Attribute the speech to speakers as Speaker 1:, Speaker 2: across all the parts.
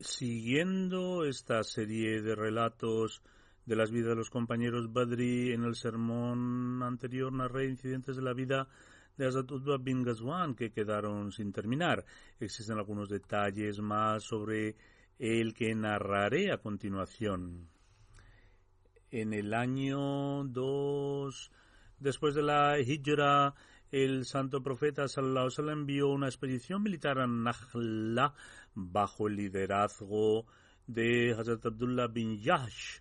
Speaker 1: Siguiendo esta serie de relatos de las vidas de los compañeros Badri, en el sermón anterior narré incidentes de la vida de Hazrat Utbah bin Ghazwan que quedaron sin terminar. Existen algunos detalles más sobre el que narraré a continuación. En el año 2 después de la Hijra, el santo profeta sallallahu alaihi envió una expedición militar a Nakhla bajo el liderazgo de Hazrat Abdullah bin Yash,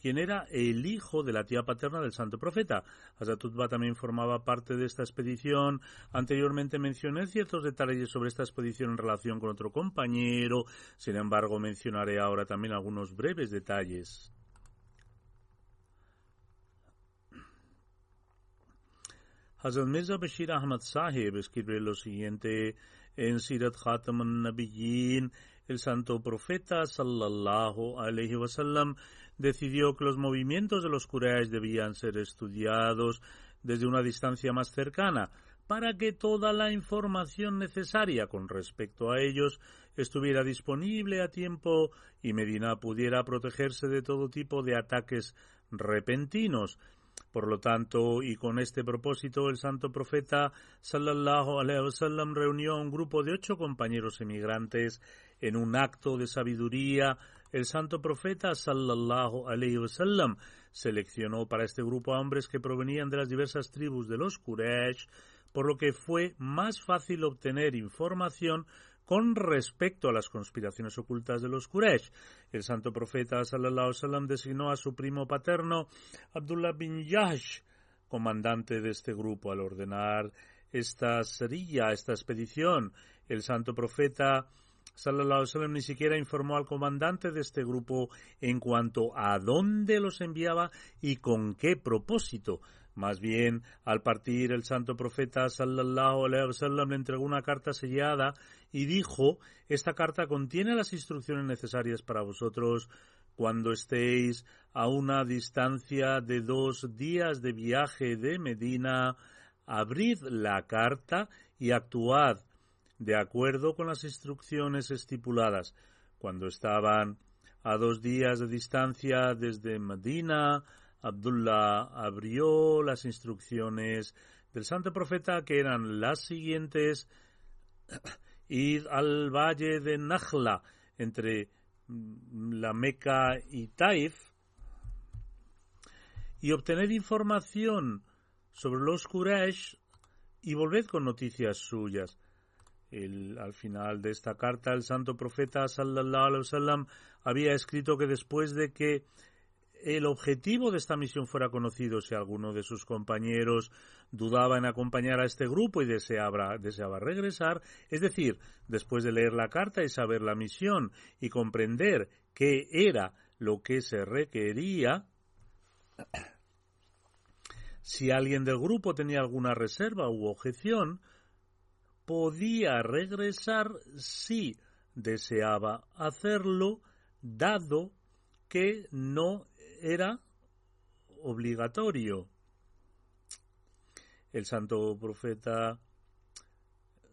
Speaker 1: quien era el hijo de la tía paterna del santo profeta. Hazrat Utbah también formaba parte de esta expedición. Anteriormente mencioné ciertos detalles sobre esta expedición en relación con otro compañero, sin embargo mencionaré ahora también algunos breves detalles. Hazrat Mirza Ahmad Sahib escribe lo siguiente en Sirat Khatam al-Nabiyyin, el santo profeta sallallahu alaihi wasallam decidió que los movimientos de los Quraysh debían ser estudiados desde una distancia más cercana para que toda la información necesaria con respecto a ellos estuviera disponible a tiempo y Medina pudiera protegerse de todo tipo de ataques repentinos por lo tanto, y con este propósito, el santo profeta sallallahu alaihi wasallam reunió a un grupo de ocho compañeros emigrantes en un acto de sabiduría. El santo profeta sallallahu alaihi wasallam seleccionó para este grupo a hombres que provenían de las diversas tribus de los Quraysh, por lo que fue más fácil obtener información con respecto a las conspiraciones ocultas de los Quraysh. El santo profeta sallallahu sallam designó a su primo paterno Abdullah bin Yash comandante de este grupo al ordenar esta serilla, esta expedición. El santo profeta sallallahu sallam ni siquiera informó al comandante de este grupo en cuanto a dónde los enviaba y con qué propósito. Más bien, al partir el santo profeta sallallahu alaihi wasallam le entregó una carta sellada y dijo, esta carta contiene las instrucciones necesarias para vosotros cuando estéis a una distancia de dos días de viaje de Medina, abrid la carta y actuad de acuerdo con las instrucciones estipuladas. Cuando estaban a dos días de distancia desde Medina, Abdullah abrió las instrucciones del santo profeta que eran las siguientes id al valle de Nakhla entre la Meca y Taif y obtened información sobre los Quraysh y volved con noticias suyas. al final de esta carta, el santo profeta sallallahu alaihi wasallam había escrito que después de que el objetivo de esta misión fuera conocido si alguno de sus compañeros dudaba en acompañar a este grupo y deseaba, deseaba, regresar, es decir, después de leer la carta y saber la misión y comprender qué era lo que se requería, si alguien del grupo tenía alguna reserva u objeción, podía regresar si deseaba hacerlo dado que no era obligatorio. El santo profeta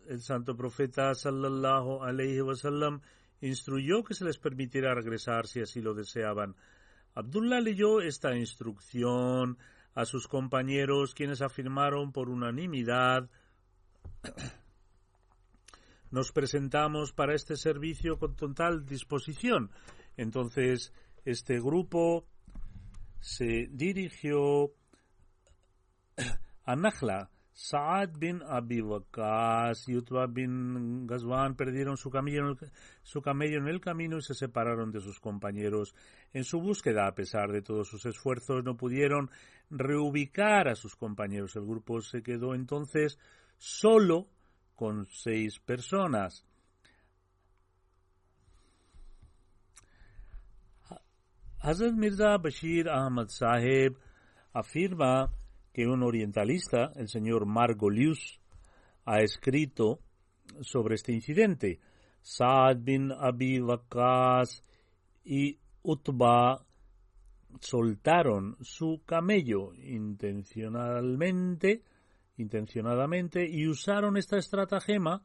Speaker 1: el santo profeta sallallahu alaihi wasallam instruyó que se les permitiera regresar si así lo deseaban. Abdullah leyó esta instrucción a sus compañeros quienes afirmaron por unanimidad nos presentamos para este servicio con total disposición. Entonces, este grupo se dirigió a Nakhla. Saad bin Abi Waqas y Utba bin Ghazwan perdieron su camello, su camello en el camino y se separaron de sus compañeros. En su búsqueda, a pesar de todos sus esfuerzos, no pudieron reubicar a sus compañeros. El grupo se quedó entonces solo con seis personas. Hazrat Mirza Bashir Ahmad Sahib afirma que un orientalista, el señor Margolius, ha escrito sobre este incidente. Saad bin Abi Waqas y Utba soltaron su camello intencionalmente intencionadamente y usaron esta estratagema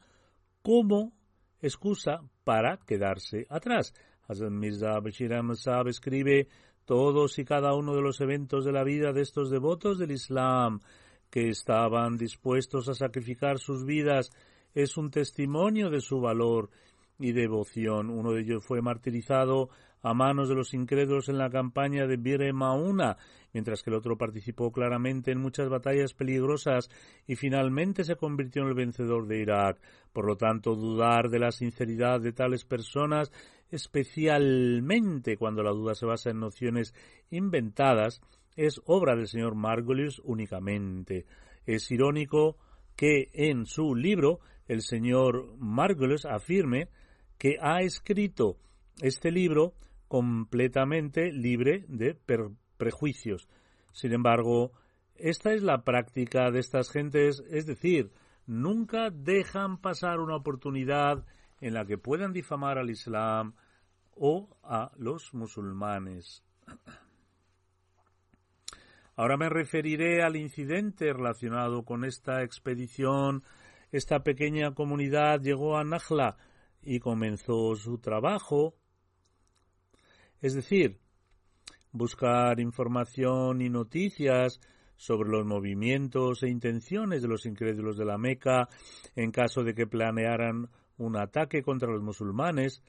Speaker 1: como excusa para quedarse atrás. Hassan Mirza Bashir Ahmad escribe todos y cada uno de los eventos de la vida de estos devotos del Islam que estaban dispuestos a sacrificar sus vidas es un testimonio de su valor y devoción. Uno de ellos fue martirizado a manos de los incrédulos en la campaña de Bir Mauna, mientras que el otro participó claramente en muchas batallas peligrosas y finalmente se convirtió en el vencedor de Irak. Por lo tanto, dudar de la sinceridad de tales personas, especialmente cuando la duda se basa en nociones inventadas, es obra del señor Margolius únicamente. Es irónico que en su libro el señor Margolius afirme que ha escrito este libro completamente libre de prejuicios. Sin embargo, esta es la práctica de estas gentes, es decir, nunca dejan pasar una oportunidad en la que puedan difamar al Islam o a los musulmanes. Ahora me referiré al incidente relacionado con esta expedición. Esta pequeña comunidad llegó a Najla y comenzó su trabajo es decir, buscar información y noticias sobre los movimientos e intenciones de los incrédulos de la Meca en caso de que planearan un ataque contra los musulmanes.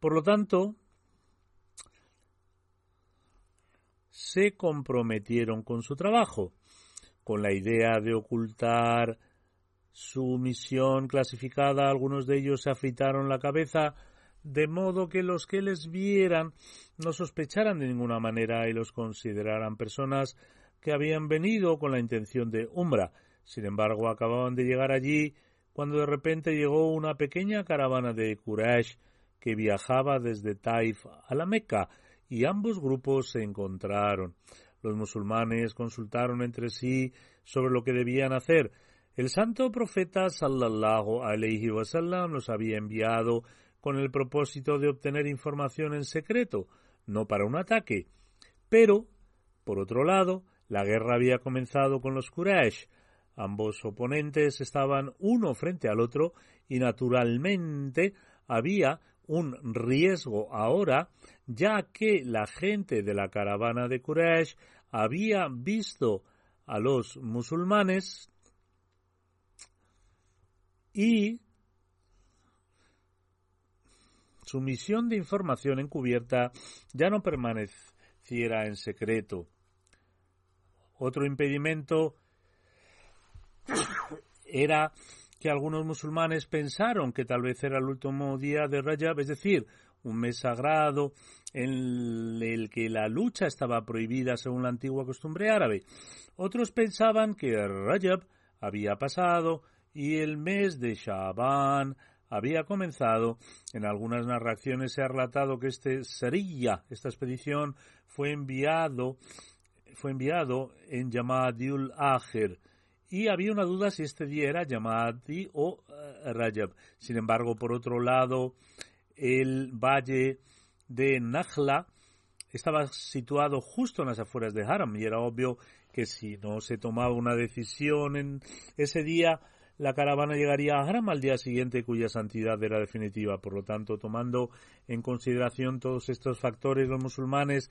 Speaker 1: Por lo tanto, se comprometieron con su trabajo, con la idea de ocultar su misión clasificada. Algunos de ellos se afeitaron la cabeza de modo que los que les vieran no sospecharan de ninguna manera y los consideraran personas que habían venido con la intención de umbra. Sin embargo, acababan de llegar allí cuando de repente llegó una pequeña caravana de Quraysh que viajaba desde Taif a la Meca y ambos grupos se encontraron. Los musulmanes consultaron entre sí sobre lo que debían hacer. El santo profeta sallallahu alaihi wasallam los había enviado con el propósito de obtener información en secreto, no para un ataque. Pero, por otro lado, la guerra había comenzado con los Quraysh. Ambos oponentes estaban uno frente al otro y naturalmente había un riesgo ahora, ya que la gente de la caravana de Quraysh había visto a los musulmanes y su misión de información encubierta ya no permaneciera en secreto. Otro impedimento era que algunos musulmanes pensaron que tal vez era el último día de Rajab, es decir, un mes sagrado en el que la lucha estaba prohibida según la antigua costumbre árabe. Otros pensaban que Rajab había pasado y el mes de Shaban había comenzado. En algunas narraciones se ha relatado que este Serilla, esta expedición, fue enviado, fue enviado en Yamadiul Aher y había una duda si este día era Yamadi o uh, Rajab. Sin embargo, por otro lado, el valle de Nakhla estaba situado justo en las afueras de Haram y era obvio que si no se tomaba una decisión en ese día, la caravana llegaría a Haram al día siguiente cuya santidad era definitiva. Por lo tanto, tomando en consideración todos estos factores, los musulmanes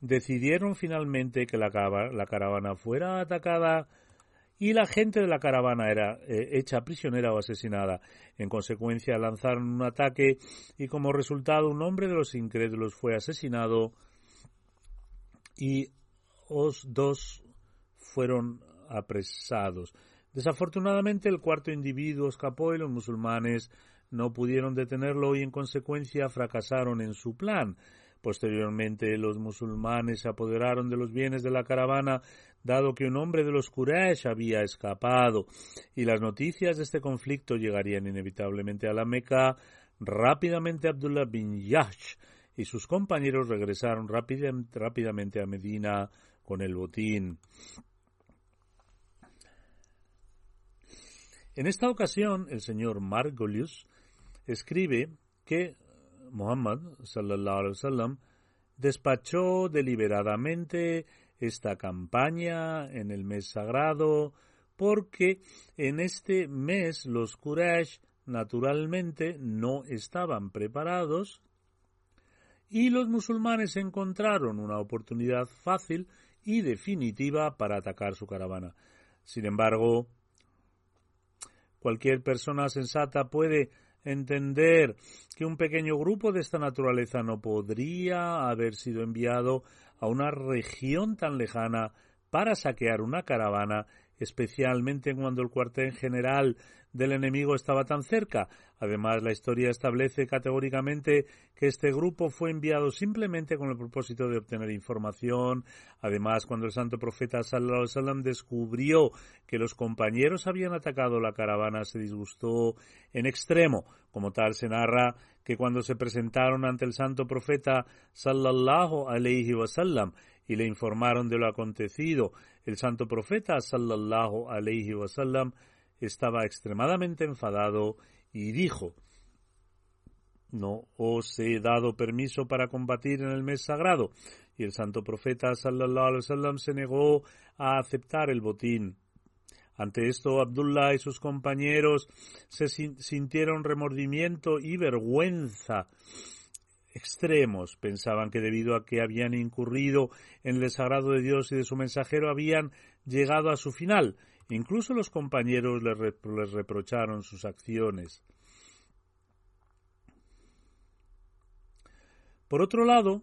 Speaker 1: decidieron finalmente que la, caravana fuera atacada y la gente de la caravana era eh, hecha prisionera o asesinada. En consecuencia, lanzaron un ataque y como resultado un hombre de los incrédulos fue asesinado y los dos fueron apresados. Desafortunadamente el cuarto individuo escapó y los musulmanes no pudieron detenerlo y en consecuencia fracasaron en su plan. Posteriormente los musulmanes se apoderaron de los bienes de la caravana dado que un hombre de los Quraysh había escapado y las noticias de este conflicto llegarían inevitablemente a la Meca. Rápidamente Abdullah bin Yash y sus compañeros regresaron rápidamente a Medina con el botín. En esta ocasión, el señor Margolius escribe que Muhammad sallallahu alaihi wasallam despachó deliberadamente esta campaña en el mes sagrado porque en este mes los Quraysh naturalmente no estaban preparados y los musulmanes encontraron una oportunidad fácil y definitiva para atacar su caravana. Sin embargo, cualquier persona sensata puede entender que un pequeño grupo de esta naturaleza no podría haber sido enviado a una región tan lejana para saquear una caravana, especialmente cuando el cuartel general del enemigo estaba tan cerca. Además, la historia establece categóricamente que este grupo fue enviado simplemente con el propósito de obtener información. Además, cuando el santo profeta sallallahu alaihi descubrió que los compañeros habían atacado la caravana, se disgustó en extremo. Como tal, se narra que cuando se presentaron ante el santo profeta sallallahu alaihi wasallam y le informaron de lo acontecido, el santo profeta sallallahu alaihi wasallam estaba extremadamente enfadado y dijo No os he dado permiso para combatir en el mes sagrado. Y el santo profeta sallallahu alaihi wasallam se negó a aceptar el botín. Ante esto, Abdullah y sus compañeros se sintieron remordimiento y vergüenza extremos. Pensaban que debido a que habían incurrido en el desagrado de Dios y de su mensajero habían llegado a su final Incluso los compañeros les, reprocharon sus acciones. Por otro lado,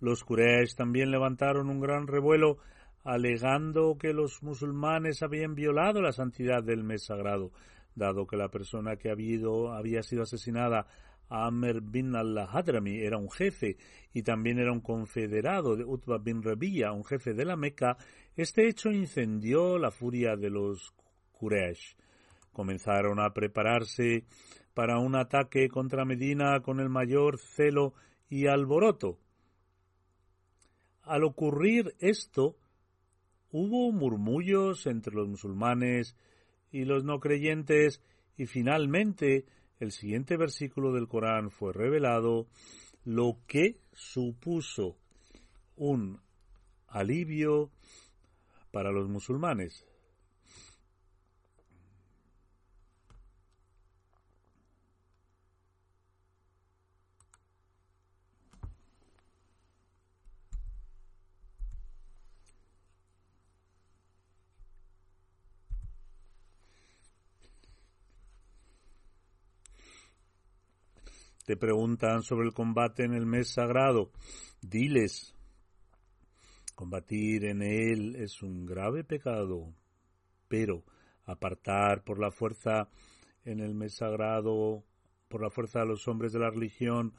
Speaker 1: los Quraysh también levantaron un gran revuelo alegando que los musulmanes habían violado la santidad del mes sagrado, dado que la persona que había sido asesinada Amr bin al-Hadrami era un jefe y también era un confederado de Utbah bin Rabi'a, un jefe de la Meca, este hecho incendió la furia de los Quraysh. Comenzaron a prepararse para un ataque contra Medina con el mayor celo y alboroto. Al ocurrir esto, hubo murmullos entre los musulmanes y los no creyentes y finalmente el siguiente versículo del Corán fue revelado, lo que supuso un alivio para los musulmanes. Te preguntan sobre el combate en el mes sagrado, diles, combatir en él es un grave pecado, pero apartar por la fuerza en el mes sagrado, por la fuerza de los hombres de la religión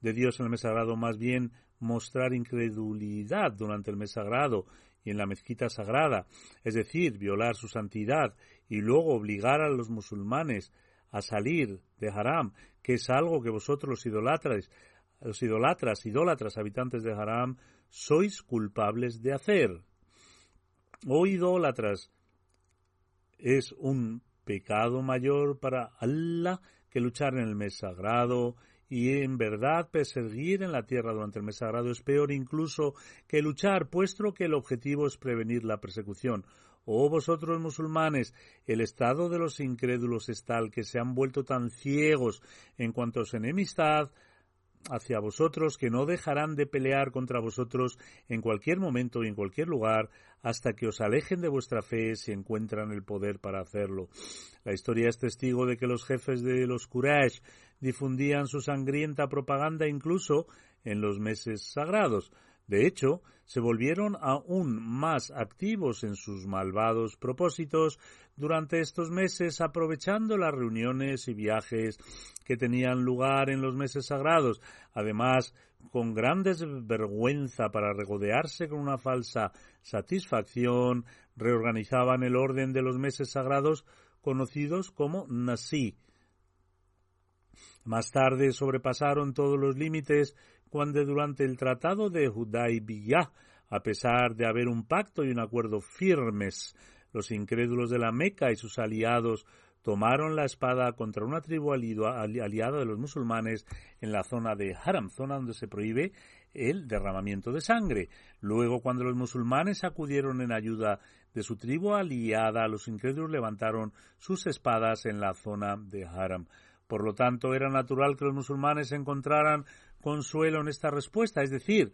Speaker 1: de Dios en el mes sagrado, más bien mostrar incredulidad durante el mes sagrado y en la mezquita sagrada, es decir, violar su santidad y luego obligar a los musulmanes a salir de Haram, que es algo que vosotros los idolatras, los idolatras, idólatras habitantes de Haram, sois culpables de hacer. Oh idólatras, es un pecado mayor para Allah que luchar en el mes sagrado y en verdad perseguir en la tierra durante el mes sagrado es peor incluso que luchar, puesto que el objetivo es prevenir la persecución. Oh vosotros musulmanes, el estado de los incrédulos es tal que se han vuelto tan ciegos en cuanto a su enemistad hacia vosotros que no dejarán de pelear contra vosotros en cualquier momento y en cualquier lugar hasta que os alejen de vuestra fe si encuentran el poder para hacerlo. La historia es testigo de que los jefes de los Quraysh difundían su sangrienta propaganda incluso en los meses sagrados. De hecho, se volvieron aún más activos en sus malvados propósitos durante estos meses, aprovechando las reuniones y viajes que tenían lugar en los meses sagrados. Además, con gran desvergüenza para regodearse con una falsa satisfacción, reorganizaban el orden de los meses sagrados conocidos como Nasi. Más tarde sobrepasaron todos los límites cuando durante el Tratado de Hudaybiyah, a pesar de haber un pacto y un acuerdo firmes, los incrédulos de la Meca y sus aliados tomaron la espada contra una tribu aliada de los musulmanes en la zona de Haram, zona donde se prohíbe el derramamiento de sangre. Luego, cuando los musulmanes acudieron en ayuda de su tribu aliada, los incrédulos levantaron sus espadas en la zona de Haram. Por lo tanto, era natural que los musulmanes encontraran consuelo en esta respuesta, es decir,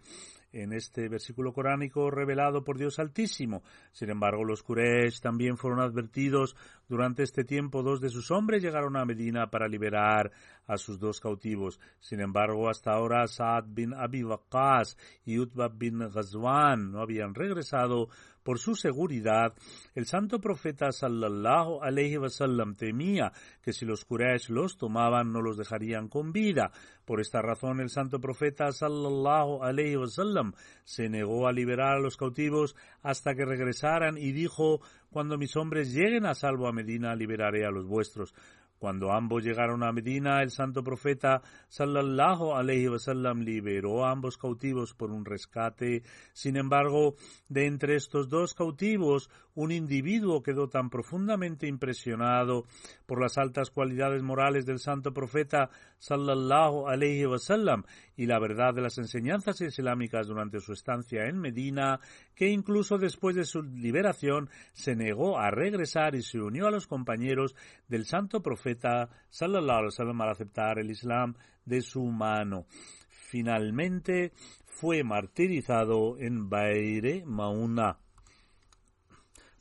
Speaker 1: en este versículo coránico revelado por Dios Altísimo. Sin embargo, los Quraysh también fueron advertidos durante este tiempo. Dos de sus hombres llegaron a Medina para liberar a sus dos cautivos. Sin embargo, hasta ahora Saad bin Abi Waqqas y Utbah bin Ghazwan no habían regresado por su seguridad, el santo profeta sallallahu alayhi wasallam temía que si los Quraysh los tomaban no los dejarían con vida. Por esta razón el santo profeta sallallahu alayhi wasallam se negó a liberar a los cautivos hasta que regresaran y dijo cuando mis hombres lleguen a salvo a Medina liberaré a los vuestros. Cuando ambos llegaron a Medina, el santo profeta sallallahu alaihi wasallam liberó a ambos cautivos por un rescate. Sin embargo, de entre estos dos cautivos, un individuo quedó tan profundamente impresionado por las altas cualidades morales del santo profeta sallallahu alaihi wasallam y la verdad de las enseñanzas islámicas durante su estancia en Medina, que incluso después de su liberación se negó a regresar y se unió a los compañeros del santo profeta sallallahu alaihi wasallam al aceptar el Islam de su mano. Finalmente fue martirizado en Baire Mauna.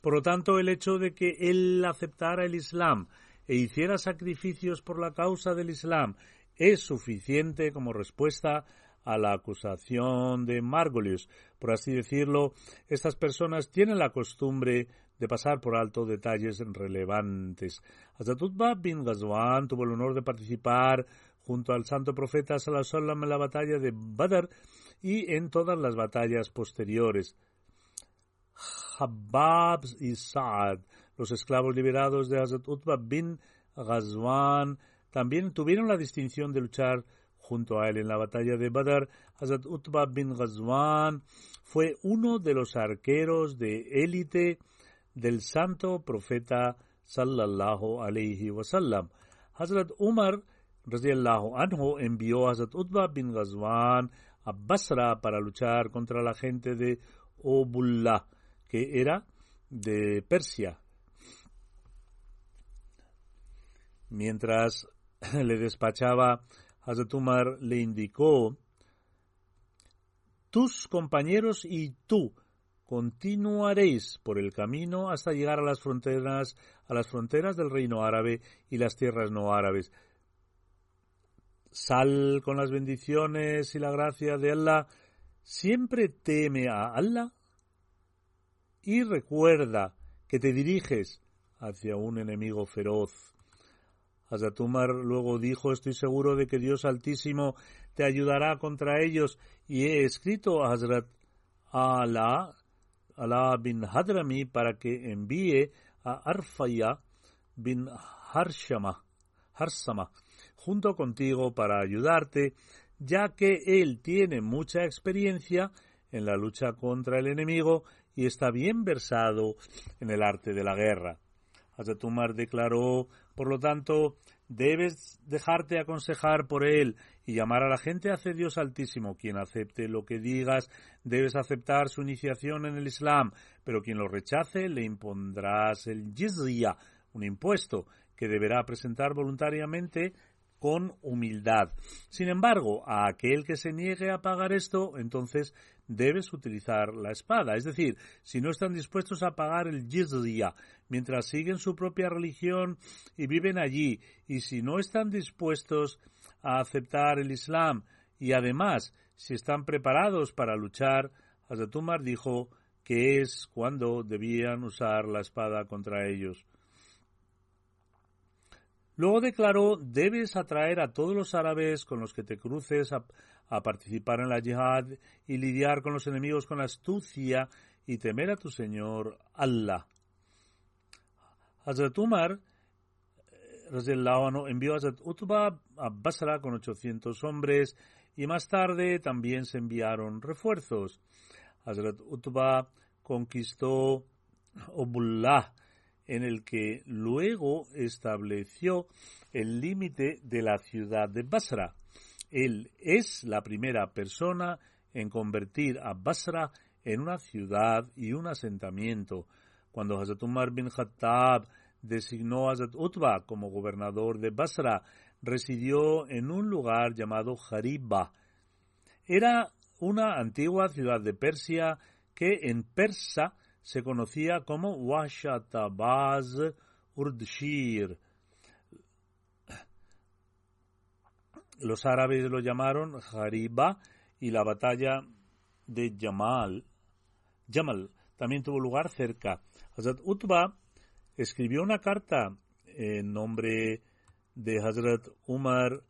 Speaker 1: Por lo tanto, el hecho de que él aceptara el Islam e hiciera sacrificios por la causa del Islam es suficiente como respuesta a la acusación de Margolius. Por así decirlo, estas personas tienen la costumbre de pasar por alto detalles relevantes. Hazatutba bin Ghazwan tuvo el honor de participar junto al santo profeta Sallallahu en la batalla de Badr y en todas las batallas posteriores. Habab y Saad, los esclavos liberados de Hazrat Utbah bin Ghazwan, también tuvieron la distinción de luchar junto a él en la batalla de Badr. Hazrat Utbah bin Ghazwan fue uno de los arqueros de élite del santo profeta sallallahu alayhi wasallam. Hazrat Umar radiallahu anhu envió a Hazrat Utbah bin Ghazwan a Basra para luchar contra la gente de Obullah que era de Persia. Mientras le despachaba, Hazrat Umar le indicó, tus compañeros y tú continuaréis por el camino hasta llegar a las fronteras, a las fronteras del reino árabe y las tierras no árabes. Sal con las bendiciones y la gracia de Allah. Siempre teme a Allah y recuerda que te diriges hacia un enemigo feroz. Hazatumar luego dijo, estoy seguro de que Dios Altísimo te ayudará contra ellos y he escrito a Hazrat Ala, Ala bin Hadrami para que envíe a Arfaya bin Harshama, Harsama junto contigo para ayudarte, ya que él tiene mucha experiencia en la lucha contra el enemigo y está bien versado en el arte de la guerra. Umar declaró, por lo tanto, Debes dejarte aconsejar por él y llamar a la gente hacia Dios Altísimo. Quien acepte lo que digas, debes aceptar su iniciación en el Islam, pero quien lo rechace, le impondrás el jizya, un impuesto que deberá presentar voluntariamente con humildad. Sin embargo, a aquel que se niegue a pagar esto, entonces debes utilizar la espada. Es decir, si no están dispuestos a pagar el jizya mientras siguen su propia religión y viven allí, y si no están dispuestos a aceptar el Islam y además si están preparados para luchar, Hazrat Umar dijo que es cuando debían usar la espada contra ellos. Luego declaró, debes atraer a todos los árabes con los que te cruces a, participar en la yihad y lidiar con los enemigos con astucia y temer a tu Señor Allah. Hazrat Umar envió a Hazrat Utba a Basra con 800 hombres y más tarde también se enviaron refuerzos. Hazrat Utba conquistó Obullah, en el que luego estableció el límite de la ciudad de Basra. Él es la primera persona en convertir a Basra en una ciudad y un asentamiento. Cuando Hazrat Umar bin Khattab designó a Hazrat Utba como gobernador de Basra, residió en un lugar llamado Jariba. Era una antigua ciudad de Persia que en persa se conocía como Washatabaz Urdshir. Los árabes lo llamaron Jariba y la batalla de Jamal, Jamal también tuvo lugar cerca. Hazrat Utba escribió una carta en nombre de Hazrat Umar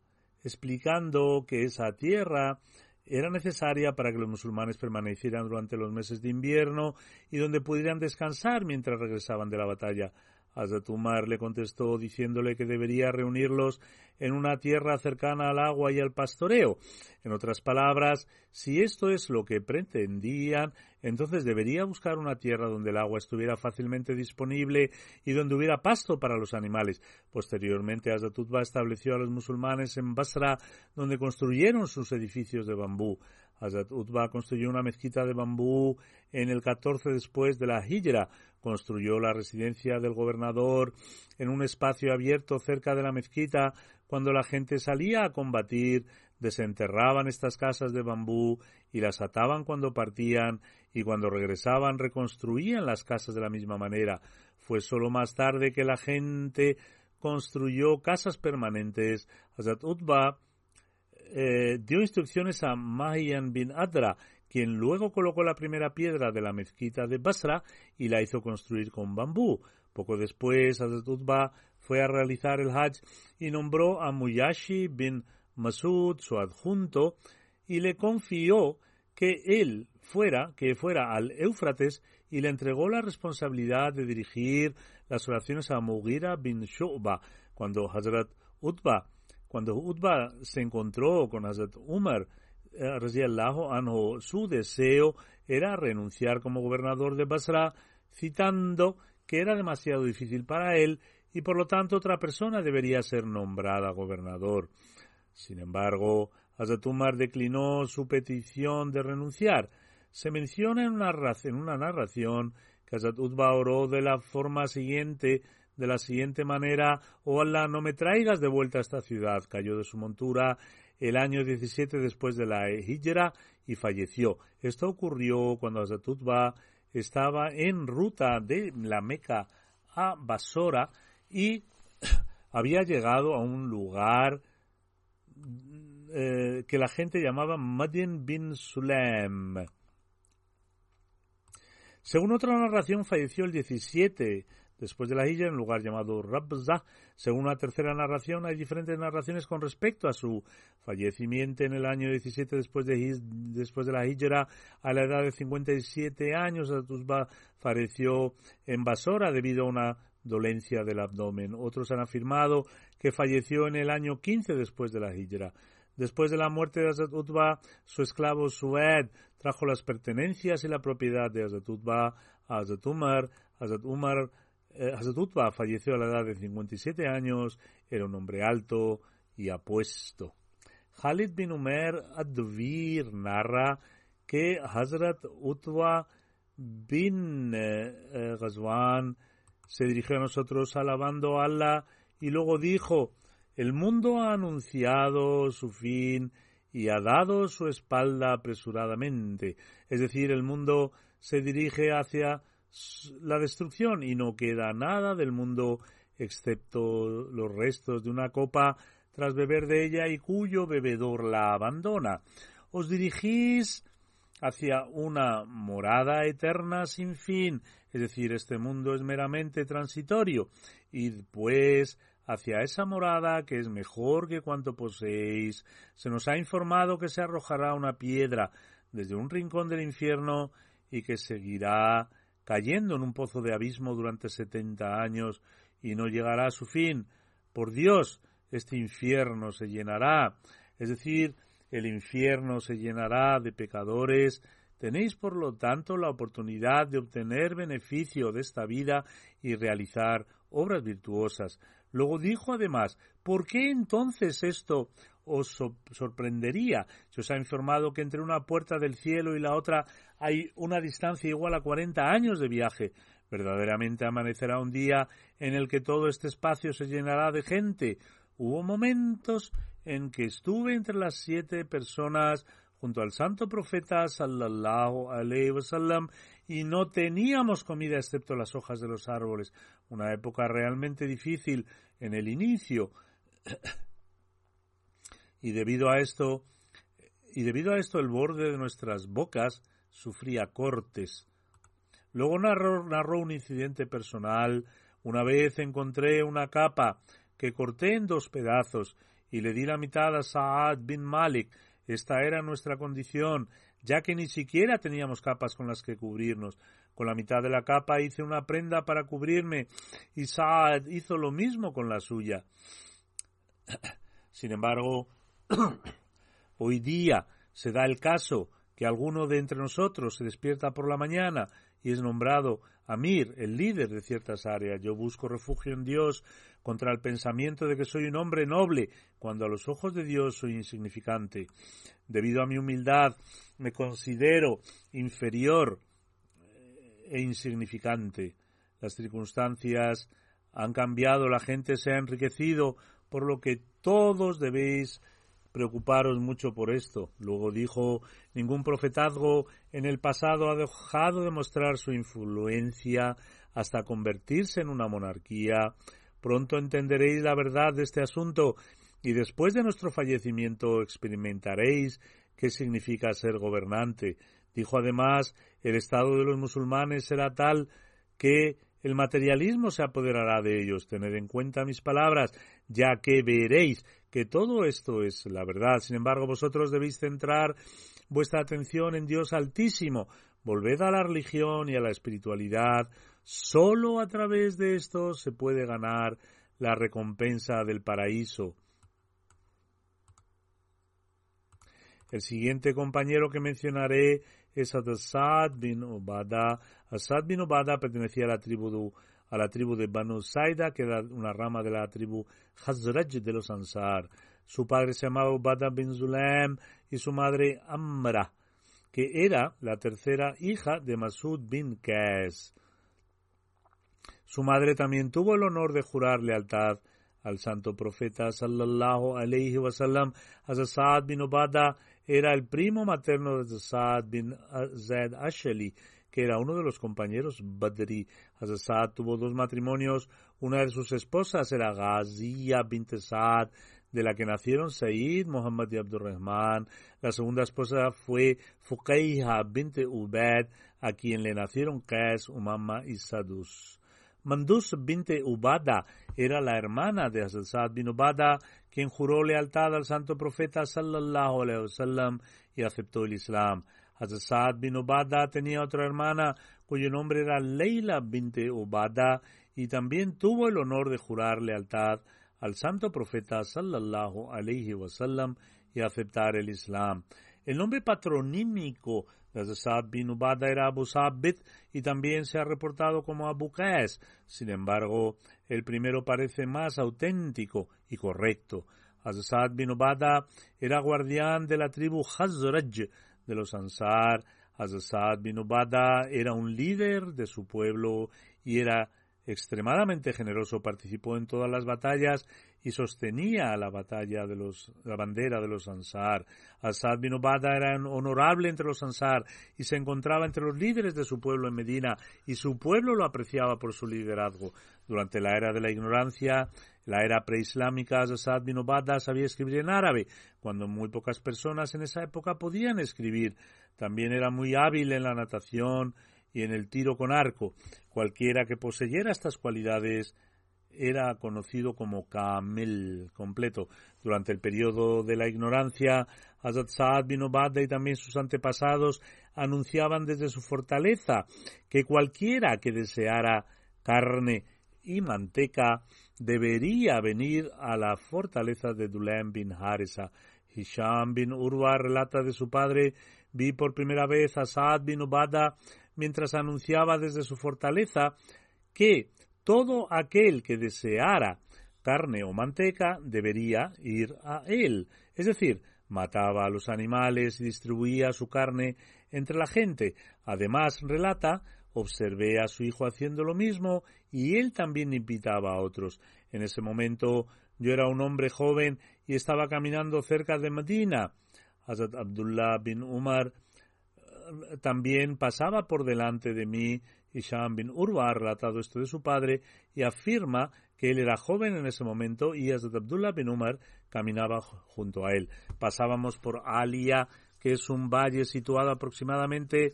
Speaker 1: explicando que esa tierra era necesaria para que los musulmanes permanecieran durante los meses de invierno y donde pudieran descansar mientras regresaban de la batalla. Hazrat Umar le contestó diciéndole que debería reunirlos en una tierra cercana al agua y al pastoreo. En otras palabras, si esto es lo que pretendían, entonces debería buscar una tierra donde el agua estuviera fácilmente disponible y donde hubiera pasto para los animales. Posteriormente, Hazrat Utba estableció a los musulmanes en Basra, donde construyeron sus edificios de bambú. Hazrat Utba construyó una mezquita de bambú en el 14 después de la Hijra, construyó la residencia del gobernador en un espacio abierto cerca de la mezquita. Cuando la gente salía a combatir, desenterraban estas casas de bambú y las ataban cuando partían y cuando regresaban reconstruían las casas de la misma manera. Fue solo más tarde que la gente construyó casas permanentes. Hazrat Utba eh, dio instrucciones a Mahiyan bin Adra, quien luego colocó la primera piedra de la mezquita de Basra y la hizo construir con bambú. Poco después, Hazrat fue a realizar el Hajj y nombró a Muyashi bin Masud, su adjunto, y le confió que él fuera, que fuera al Éufrates y le entregó la responsabilidad de dirigir las oraciones a Mughira bin Shu'ba. Cuando Hazrat Utba cuando Utba se encontró con Hazrat Umar, eh, su deseo era renunciar como gobernador de Basra, citando que era demasiado difícil para él y por lo tanto otra persona debería ser nombrada gobernador. Sin embargo, Hazrat Umar declinó su petición de renunciar. Se menciona en una, en una narración que Hazrat Utba oró de la forma siguiente de la siguiente manera, oh Allah, no me traigas de vuelta a esta ciudad. Cayó de su montura el año 17 después de la Hijra y falleció. Esto ocurrió cuando Azatutba estaba en ruta de la Meca a Basora y había llegado a un lugar eh, que la gente llamaba Madin bin Sulaim. Según otra narración, falleció el 17 después de la Hijra en un lugar llamado Rabza. Según una tercera narración, hay diferentes narraciones con respecto a su fallecimiento en el año 17 después de, después de la Hijra. A la edad de 57 años, Atuzba falleció en Basora debido a una dolencia del abdomen. Otros han afirmado que falleció en el año 15 después de la Hijra. Después de la muerte de Hazrat Utba, su esclavo Sued trajo las pertenencias y la propiedad de Hazrat Utba a Hazrat Umar. Hazrat Umar eh, Hazrat Utbah falleció a la edad de 57 años, era un hombre alto y apuesto. Khalid bin Umar Ad-Duvir narra que Hazrat Utbah bin eh, eh, Ghazwan se dirigió a nosotros alabando a Allah y luego dijo, el mundo ha anunciado su fin y ha dado su espalda apresuradamente. Es decir, el mundo se dirige hacia la destrucción y no queda nada del mundo excepto los restos de una copa tras beber de ella y cuyo bebedor la abandona. Os dirigís hacia una morada eterna sin fin, es decir, este mundo es meramente transitorio, y pues hacia esa morada que es mejor que cuanto poseéis. Se nos ha informado que se arrojará una piedra desde un rincón del infierno y que seguirá cayendo en un pozo de abismo durante setenta años y no llegará a su fin. Por Dios, este infierno se llenará. Es decir, el infierno se llenará de pecadores. Tenéis, por lo tanto, la oportunidad de obtener beneficio de esta vida y realizar obras virtuosas. Luego dijo además, ¿por qué entonces esto os sorprendería? Se os ha informado que entre una puerta del cielo y la otra hay una distancia igual a cuarenta años de viaje. Verdaderamente amanecerá un día en el que todo este espacio se llenará de gente. Hubo momentos en que estuve entre las siete personas junto al santo profeta sallallahu alaihi wasallam y no teníamos comida excepto las hojas de los árboles. Una época realmente difícil en el inicio. Y debido a esto, y debido a esto el borde de nuestras bocas sufría cortes. Luego narró, narró un incidente personal. Una vez encontré una capa que corté en dos pedazos y le di la mitad a Saad bin Malik. Esta era nuestra condición ya que ni siquiera teníamos capas con las que cubrirnos. Con la mitad de la capa hice una prenda para cubrirme y Saad hizo lo mismo con la suya. Sin embargo, hoy día se da el caso que alguno de entre nosotros se despierta por la mañana y es nombrado Amir, el líder de ciertas áreas. Yo busco refugio en Dios contra el pensamiento de que soy un hombre noble, cuando a los ojos de Dios soy insignificante. Debido a mi humildad, me considero inferior eh, e insignificante. Las circunstancias han cambiado, la gente se ha enriquecido, por lo que todos debéis preocuparos mucho por esto. Luego dijo, ningún profetazgo en el pasado ha dejado de mostrar su influencia hasta convertirse en una monarquía. Pronto entenderéis la verdad de este asunto y después de nuestro fallecimiento experimentaréis qué significa ser gobernante. Dijo además, el estado de los musulmanes será tal que el materialismo se apoderará de ellos. Tened en cuenta mis palabras, ya que veréis que todo esto es la verdad. Sin embargo, vosotros debéis centrar vuestra atención en Dios Altísimo. Volved a la religión y a la espiritualidad. Solo a través de esto se puede ganar la recompensa del paraíso. El siguiente compañero que mencionaré es Asad bin Ubada. Asad bin Ubada pertenecía a la tribu de, a la tribu de Banu Saida, que era una rama de la tribu Hazraj de los Ansar. Su padre se llamaba Ubada bin Zulem y su madre Amra, que era la tercera hija de Masud bin Qais. Su madre también tuvo el honor de jurar lealtad al santo profeta sallallahu alayhi wasallam. Asad bin Ubada era el primo materno de Saad bin Zaid Asheli, que era uno de los compañeros Badri. Saad tuvo dos matrimonios. Una de sus esposas era Ghaziyah bint Saad, de la que nacieron Said, Muhammad y Abdurrahman. La segunda esposa fue Fuqayha bint Ubed, a quien le nacieron Qais, Umama y Sadus. Mandus bint Ubada era la hermana de Saad bin Ubada, quien juró lealtad al santo profeta sallallahu alaihi wasallam y aceptó el Islam. Hazrat bin Ubada tenía otra hermana cuyo nombre era Leila bint Ubada y también tuvo el honor de jurar lealtad al santo profeta sallallahu alaihi wasallam y aceptar el Islam. El nombre patronímico de Saad bin Ubada era Abu Sabit y también se ha reportado como Abu Qais. Sin embargo, el primero parece más auténtico y correcto. Saad bin Ubada era guardián de la tribu Hazraj de los Ansar. Saad bin Ubada era un líder de su pueblo y era extremadamente generoso, participó en todas las batallas y sostenía la batalla de los, la bandera de los Ansar. Asad bin Ubada era honorable entre los Ansar y se encontraba entre los líderes de su pueblo en Medina y su pueblo lo apreciaba por su liderazgo. Durante la era de la ignorancia, la era preislámica, Asad bin Ubada sabía escribir en árabe, cuando muy pocas personas en esa época podían escribir. También era muy hábil en la natación y en el tiro con arco. Cualquiera que poseyera estas cualidades era conocido como Kamel completo. Durante el periodo de la ignorancia, Hazrat Saad bin Obada y también sus antepasados anunciaban desde su fortaleza que cualquiera que deseara carne y manteca debería venir a la fortaleza de Dulaim bin Harisa. Hisham bin Urwa relata de su padre, vi por primera vez a Saad bin Ubada mientras anunciaba desde su fortaleza que todo aquel que deseara carne o manteca debería ir a él. Es decir, mataba a los animales y distribuía su carne entre la gente. Además, relata, observé a su hijo haciendo lo mismo y él también invitaba a otros. En ese momento yo era un hombre joven y estaba caminando cerca de Medina. Hazrat Abdullah bin Umar también pasaba por delante de mí. Hisham bin Urwa ha relatado esto de su padre y afirma que él era joven en ese momento y Hazrat Abdullah bin Umar caminaba junto a él. Pasábamos por Alia, que es un valle situado aproximadamente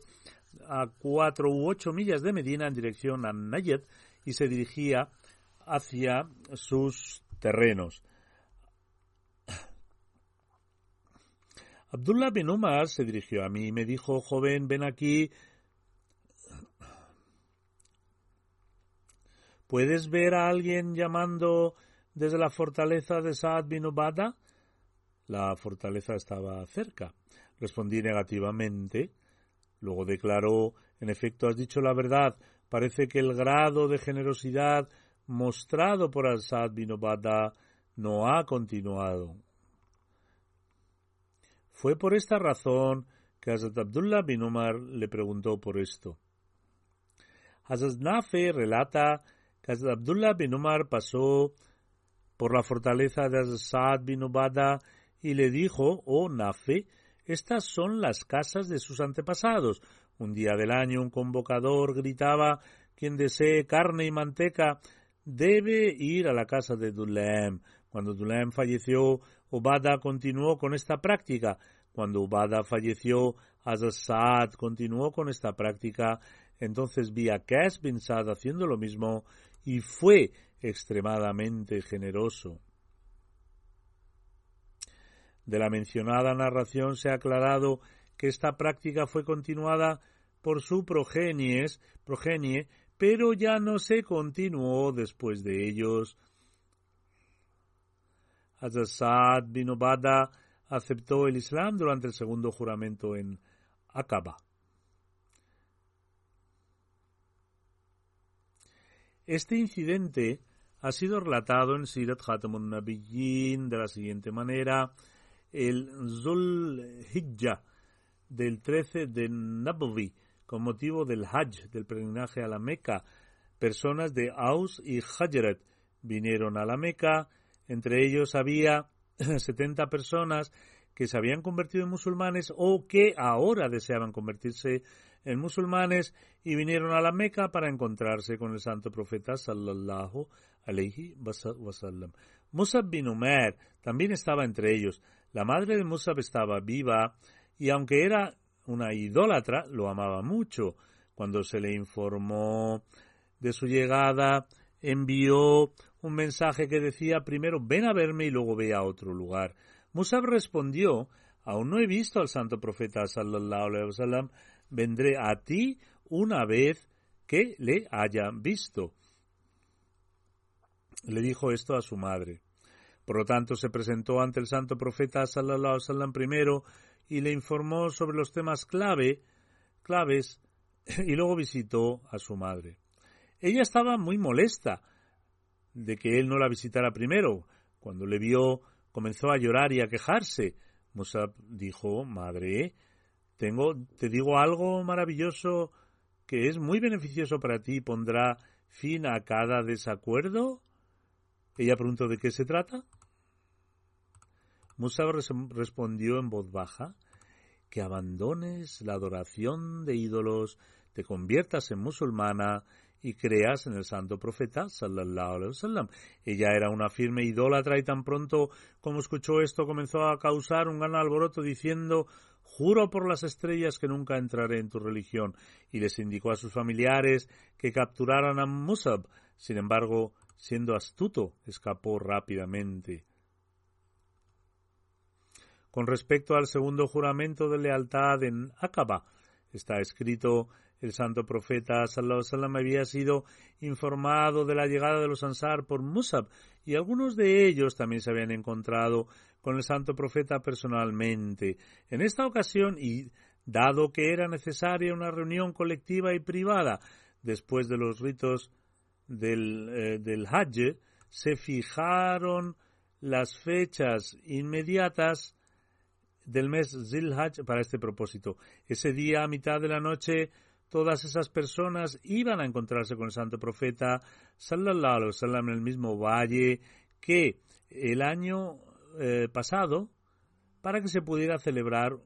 Speaker 1: a cuatro u ocho millas de Medina en dirección a Nayed y se dirigía hacia sus terrenos. Abdullah bin Umar se dirigió a mí y me dijo, joven, ven aquí. ¿Puedes ver a alguien llamando desde la fortaleza de Saad bin Ubada? La fortaleza estaba cerca. Respondí negativamente. Luego declaró, en efecto, has dicho la verdad. Parece que el grado de generosidad mostrado por Al-Sad bin Ubada no ha continuado. Fue por esta razón que Hazrat Abdullah bin Umar le preguntó por esto. Hazrat Nafe relata que Hazrat Abdullah bin Umar pasó por la fortaleza de Hazrat Saad bin Ubada y le dijo, oh Nafe, estas son las casas de sus antepasados. Un día del año un convocador gritaba, quien desee carne y manteca debe ir a la casa de Dulaim. Cuando Dulaim falleció, Ubada continuó con esta práctica. Cuando Ubada falleció, Saad continuó con esta práctica. Entonces vi a bin Saad haciendo lo mismo y fue extremadamente generoso. De la mencionada narración se ha aclarado que esta práctica fue continuada por su progenies, progenie, pero ya no se continuó después de ellos. Hazrat bin Obada aceptó el Islam durante el segundo juramento en Aqaba. Este incidente ha sido relatado en Sirat Khatamun Nabiyyin de la siguiente manera. El Zul Hijjah del 13 de Nabvi, con motivo del Hajj, del peregrinaje a la Meca, personas de Aus y Hajrat vinieron a la Meca entre ellos había 70 personas que se habían convertido en musulmanes o que ahora deseaban convertirse en musulmanes y vinieron a la Meca para encontrarse con el santo profeta sallallahu alayhi wasallam. Musab bin Umar también estaba entre ellos. La madre de Musab estaba viva y aunque era una idólatra, lo amaba mucho. Cuando se le informó de su llegada, envió un mensaje que decía primero ven a verme y luego ve a otro lugar. Musab respondió aún no he visto al santo profeta sallallahu alaihi wasallam, vendré a ti una vez que le haya visto. Le dijo esto a su madre. Por lo tanto, se presentó ante el santo profeta sallallahu alaihi wasallam primero y le informó sobre los temas clave, claves y luego visitó a su madre. Ella estaba muy molesta de que él no la visitara primero. Cuando le vio, comenzó a llorar y a quejarse. Musab dijo, Madre, tengo, te digo algo maravilloso que es muy beneficioso para ti y pondrá fin a cada desacuerdo. Ella preguntó de qué se trata. Musab respondió en voz baja que abandones la adoración de ídolos, te conviertas en musulmana y creas en el santo profeta sallallahu alaihi wasallam. Ella era una firme idólatra y tan pronto como escuchó esto comenzó a causar un gran alboroto diciendo Juro por las estrellas que nunca entraré en tu religión y les indicó a sus familiares que capturaran a Musab. Sin embargo, siendo astuto, escapó rápidamente. Con respecto al segundo juramento de lealtad en Aqaba, está escrito el santo profeta sallallahu había sido informado de la llegada de los Ansar por Musab y algunos de ellos también se habían encontrado con el santo profeta personalmente. En esta ocasión, y dado que era necesaria una reunión colectiva y privada después de los ritos del, eh, del Hajj, se fijaron las fechas inmediatas del mes Zilhaj para este propósito. Ese día, a mitad de la noche, todas esas personas iban a encontrarse con el santo profeta sallallahu alaihi wasallam en el mismo valle que el año eh, pasado para que se pudiera celebrar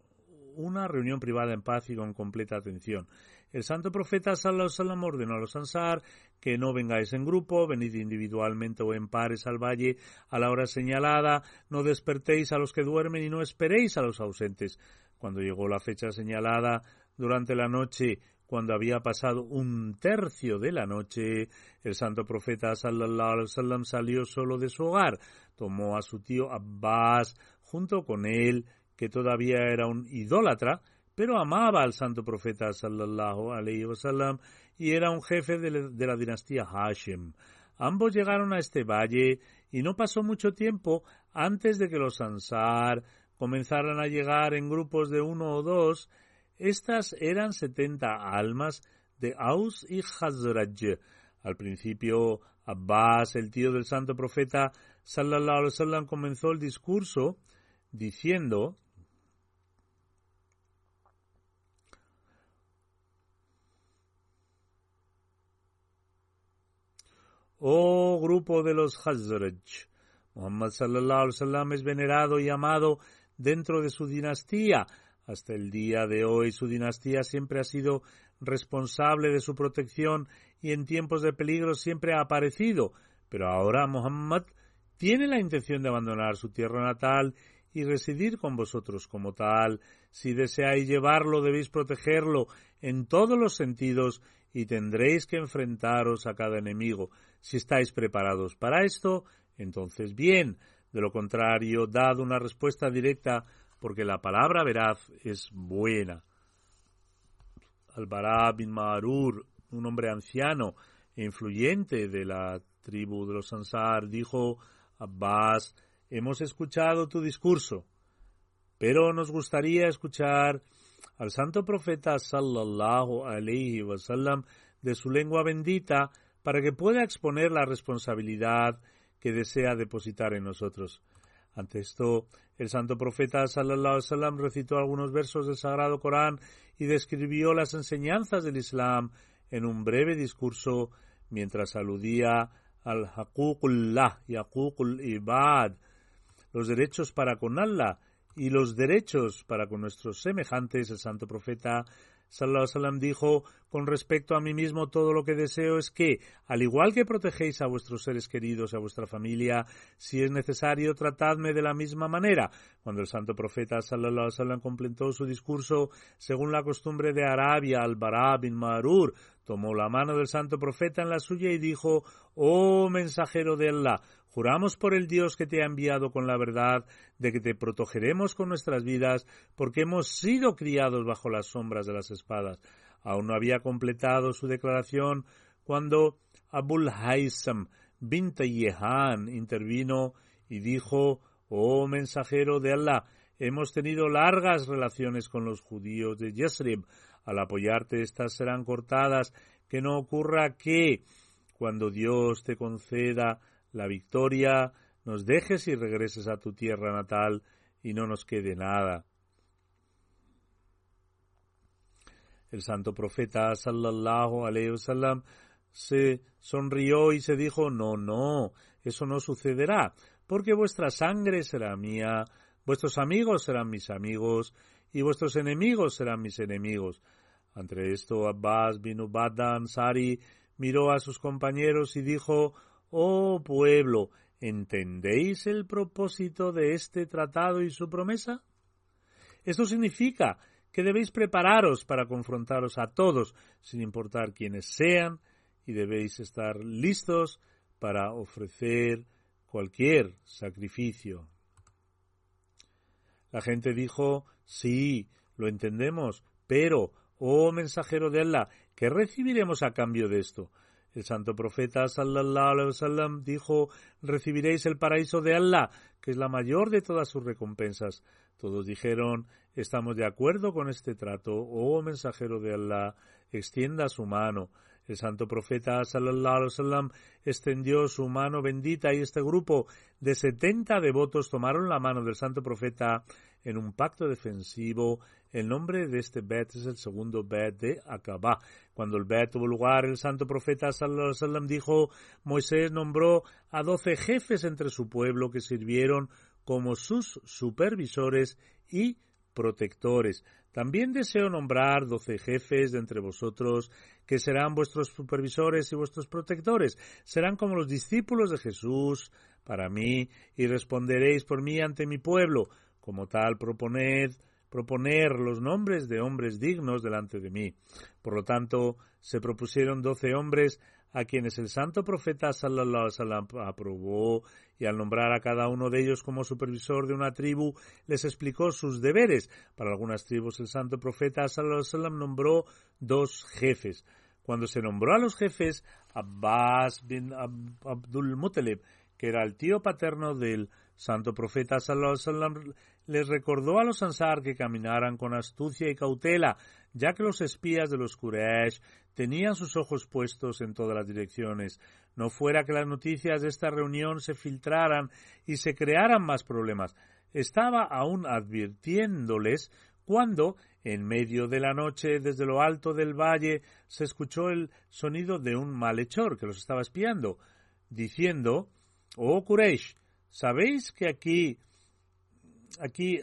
Speaker 1: una reunión privada en paz y con completa atención. El santo profeta sallallahu alaihi wasallam ordenó a los ansar que no vengáis en grupo, venid individualmente o en pares al valle a la hora señalada, no despertéis a los que duermen y no esperéis a los ausentes. Cuando llegó la fecha señalada durante la noche, cuando había pasado un tercio de la noche, el santo profeta sallallahu salió solo de su hogar, tomó a su tío Abbas junto con él, que todavía era un idólatra, pero amaba al santo profeta sallallahu alaihi wasallam y era un jefe de la dinastía Hashem. Ambos llegaron a este valle y no pasó mucho tiempo antes de que los Ansar comenzaran a llegar en grupos de uno o dos estas eran setenta almas de Aus y Hazraj. Al principio, Abbas, el tío del santo profeta, sallallahu alaihi wasallam, comenzó el discurso diciendo Oh grupo de los Hazraj, Muhammad sallallahu alaihi wasallam es venerado y amado dentro de su dinastía, hasta el día de hoy su dinastía siempre ha sido responsable de su protección y en tiempos de peligro siempre ha aparecido, pero ahora Muhammad tiene la intención de abandonar su tierra natal y residir con vosotros como tal. Si deseáis llevarlo, debéis protegerlo en todos los sentidos y tendréis que enfrentaros a cada enemigo. Si estáis preparados para esto, entonces bien. De lo contrario, dad una respuesta directa porque la palabra veraz es buena. Al-Bara bin Ma'rur, un hombre anciano e influyente de la tribu de los Ansar, dijo, Abbas, hemos escuchado tu discurso, pero nos gustaría escuchar al santo profeta sallallahu alayhi wasallam de su lengua bendita para que pueda exponer la responsabilidad que desea depositar en nosotros. Ante esto, el santo profeta sallallahu recitó algunos versos del Sagrado Corán y describió las enseñanzas del Islam en un breve discurso mientras aludía al haququllah y haqukul ibad, los derechos para con Allah y los derechos para con nuestros semejantes. El santo profeta sallallahu dijo, con respecto a mí mismo todo lo que deseo es que, al igual que protegéis a vuestros seres queridos y a vuestra familia, si es necesario, tratadme de la misma manera. Cuando el santo profeta sallallahu alaihi completó su discurso, según la costumbre de Arabia, al-Bara bin Marur tomó la mano del santo profeta en la suya y dijo, Oh mensajero de Allah, Juramos por el Dios que te ha enviado con la verdad de que te protegeremos con nuestras vidas, porque hemos sido criados bajo las sombras de las espadas. Aún no había completado su declaración cuando Abul Haysam bin Yehan intervino y dijo, Oh mensajero de Allah, hemos tenido largas relaciones con los judíos de Yesrib. Al apoyarte estas serán cortadas, que no ocurra que, cuando Dios te conceda la victoria, nos dejes y regreses a tu tierra natal y no nos quede nada. El santo profeta sallallahu alaihi wasallam se sonrió y se dijo no, no, eso no sucederá, porque vuestra sangre será mía, vuestros amigos serán mis amigos y vuestros enemigos serán mis enemigos. Ante esto Abbas bin Ubadda Ansari miró a sus compañeros y dijo Oh pueblo, ¿entendéis el propósito de este tratado y su promesa? Esto significa que debéis prepararos para confrontaros a todos, sin importar quiénes sean, y debéis estar listos para ofrecer cualquier sacrificio. La gente dijo, sí, lo entendemos, pero, oh mensajero de Allah, ¿qué recibiremos a cambio de esto? El santo profeta sallallahu alaihi wasallam dijo, recibiréis el paraíso de Allah, que es la mayor de todas sus recompensas. Todos dijeron, estamos de acuerdo con este trato, oh mensajero de Allah, extienda su mano. El santo profeta sallallahu alaihi wasallam extendió su mano bendita y este grupo de setenta devotos tomaron la mano del santo profeta en un pacto defensivo. El nombre de este bet es el segundo bet de Acabá. Cuando el bet tuvo lugar, el santo profeta sallallahu alaihi wasallam dijo, Moisés nombró a doce jefes entre su pueblo que sirvieron como sus supervisores y protectores. También deseo nombrar doce jefes de entre vosotros que serán vuestros supervisores y vuestros protectores. Serán como los discípulos de Jesús para mí y responderéis por mí ante mi pueblo. Como tal, proponed proponer los nombres de hombres dignos delante de mí. Por lo tanto, se propusieron doce hombres a quienes el santo profeta sallallahu aprobó y al nombrar a cada uno de ellos como supervisor de una tribu les explicó sus deberes. Para algunas tribus el santo profeta sallallahu nombró dos jefes. Cuando se nombró a los jefes, Abbas bin Abdul Muttalib, que era el tío paterno del santo profeta alaihi les recordó a los Ansar que caminaran con astucia y cautela, ya que los espías de los Quraysh tenían sus ojos puestos en todas las direcciones. No fuera que las noticias de esta reunión se filtraran y se crearan más problemas. Estaba aún advirtiéndoles cuando, en medio de la noche, desde lo alto del valle, se escuchó el sonido de un malhechor que los estaba espiando, diciendo Oh Quraysh, ¿sabéis que aquí aquí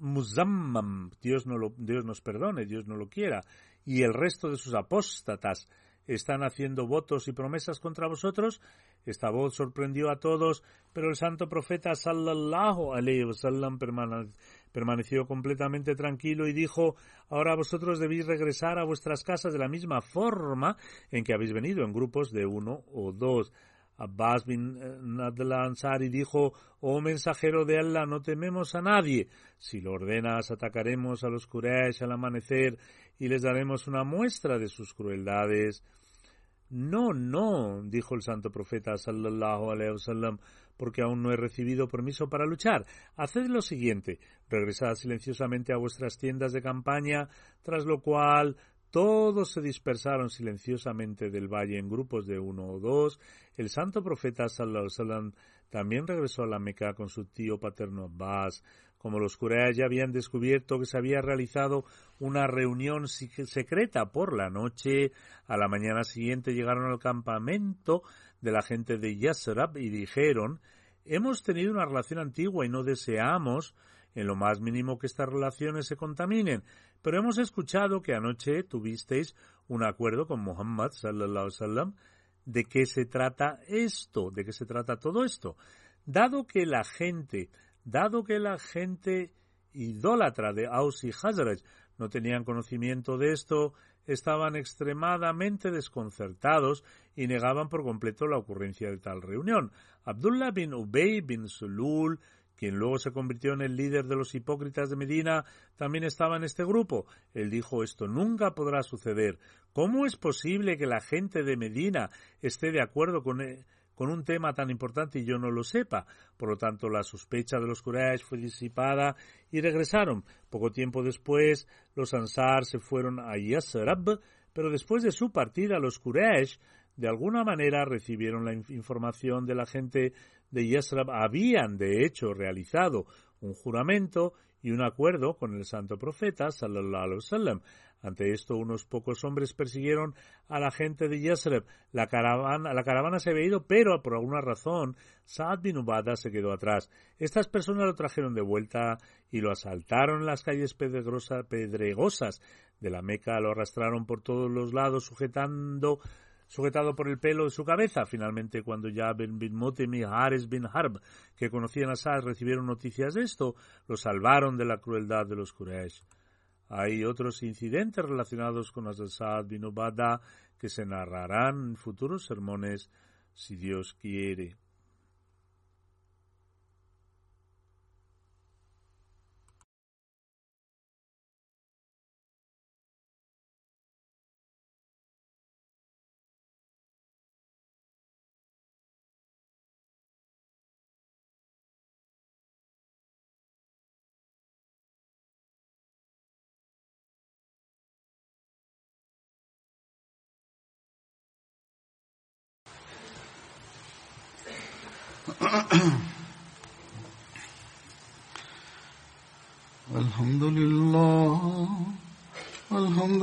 Speaker 1: Muzammam, Dios, no lo, Dios nos perdone, Dios no lo quiera, y el resto de sus apóstatas están haciendo votos y promesas contra vosotros. Esta voz sorprendió a todos, pero el santo profeta sallallahu alayhi wasallam permaneció completamente tranquilo y dijo, ahora vosotros debéis regresar a vuestras casas de la misma forma en que habéis venido, en grupos de uno o dos. Abbas bin eh, Nadla Ansari dijo, Oh mensajero de Allah, no tememos a nadie. Si lo ordenas, atacaremos a los Quraysh al amanecer y les daremos una muestra de sus crueldades. No, no, dijo el santo profeta sallallahu alaihi wasallam, porque aún no he recibido permiso para luchar. Haced lo siguiente, regresad silenciosamente a vuestras tiendas de campaña, tras lo cual todos se dispersaron silenciosamente del valle en grupos de uno o dos. El santo profeta Sallallahu también regresó a la Meca con su tío paterno Abbas. Como los Quraysh ya habían descubierto que se había realizado una reunión secreta por la noche, a la mañana siguiente llegaron al campamento de la gente de Yasrab y dijeron Hemos tenido una relación antigua y no deseamos en lo más mínimo que estas relaciones se contaminen. Pero hemos escuchado que anoche tuvisteis un acuerdo con Muhammad sallallahu alaihi de qué se trata esto, de qué se trata todo esto. Dado que la gente, dado que la gente idólatra de Aus y Hazaraj no tenían conocimiento de esto, estaban extremadamente desconcertados y negaban por completo la ocurrencia de tal reunión. Abdullah bin Ubay bin Sulul quien luego se convirtió en el líder de los hipócritas de Medina, también estaba en este grupo. Él dijo esto nunca podrá suceder. ¿Cómo es posible que la gente de Medina esté de acuerdo con, e-, con un tema tan importante y yo no lo sepa. Por lo tanto, la sospecha de los Quraysh fue disipada y regresaron. Poco tiempo después, los Ansar se fueron a Yasrab, pero después de su partida, los Quraysh de alguna manera recibieron la información de la gente de Yasrab. Habían, de hecho, realizado un juramento y un acuerdo con el santo profeta, sallallahu alaihi wasallam. Ante esto, unos pocos hombres persiguieron a la gente de Yasreb. La caravana, la caravana se había ido, pero por alguna razón Saad bin Ubada se quedó atrás. Estas personas lo trajeron de vuelta y lo asaltaron en las calles pedregosas de la Meca, lo arrastraron por todos los lados, sujetando sujetado por el pelo de su cabeza. Finalmente, cuando ya Ben bin Mutim y Hares bin Harb, que conocían a Saad, recibieron noticias de esto, lo salvaron de la crueldad de los Quraysh. Hay otros incidentes relacionados con Asad bin Ubada que se narrarán en futuros sermones, si Dios quiere.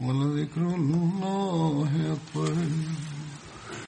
Speaker 2: ولذكر الله أكبر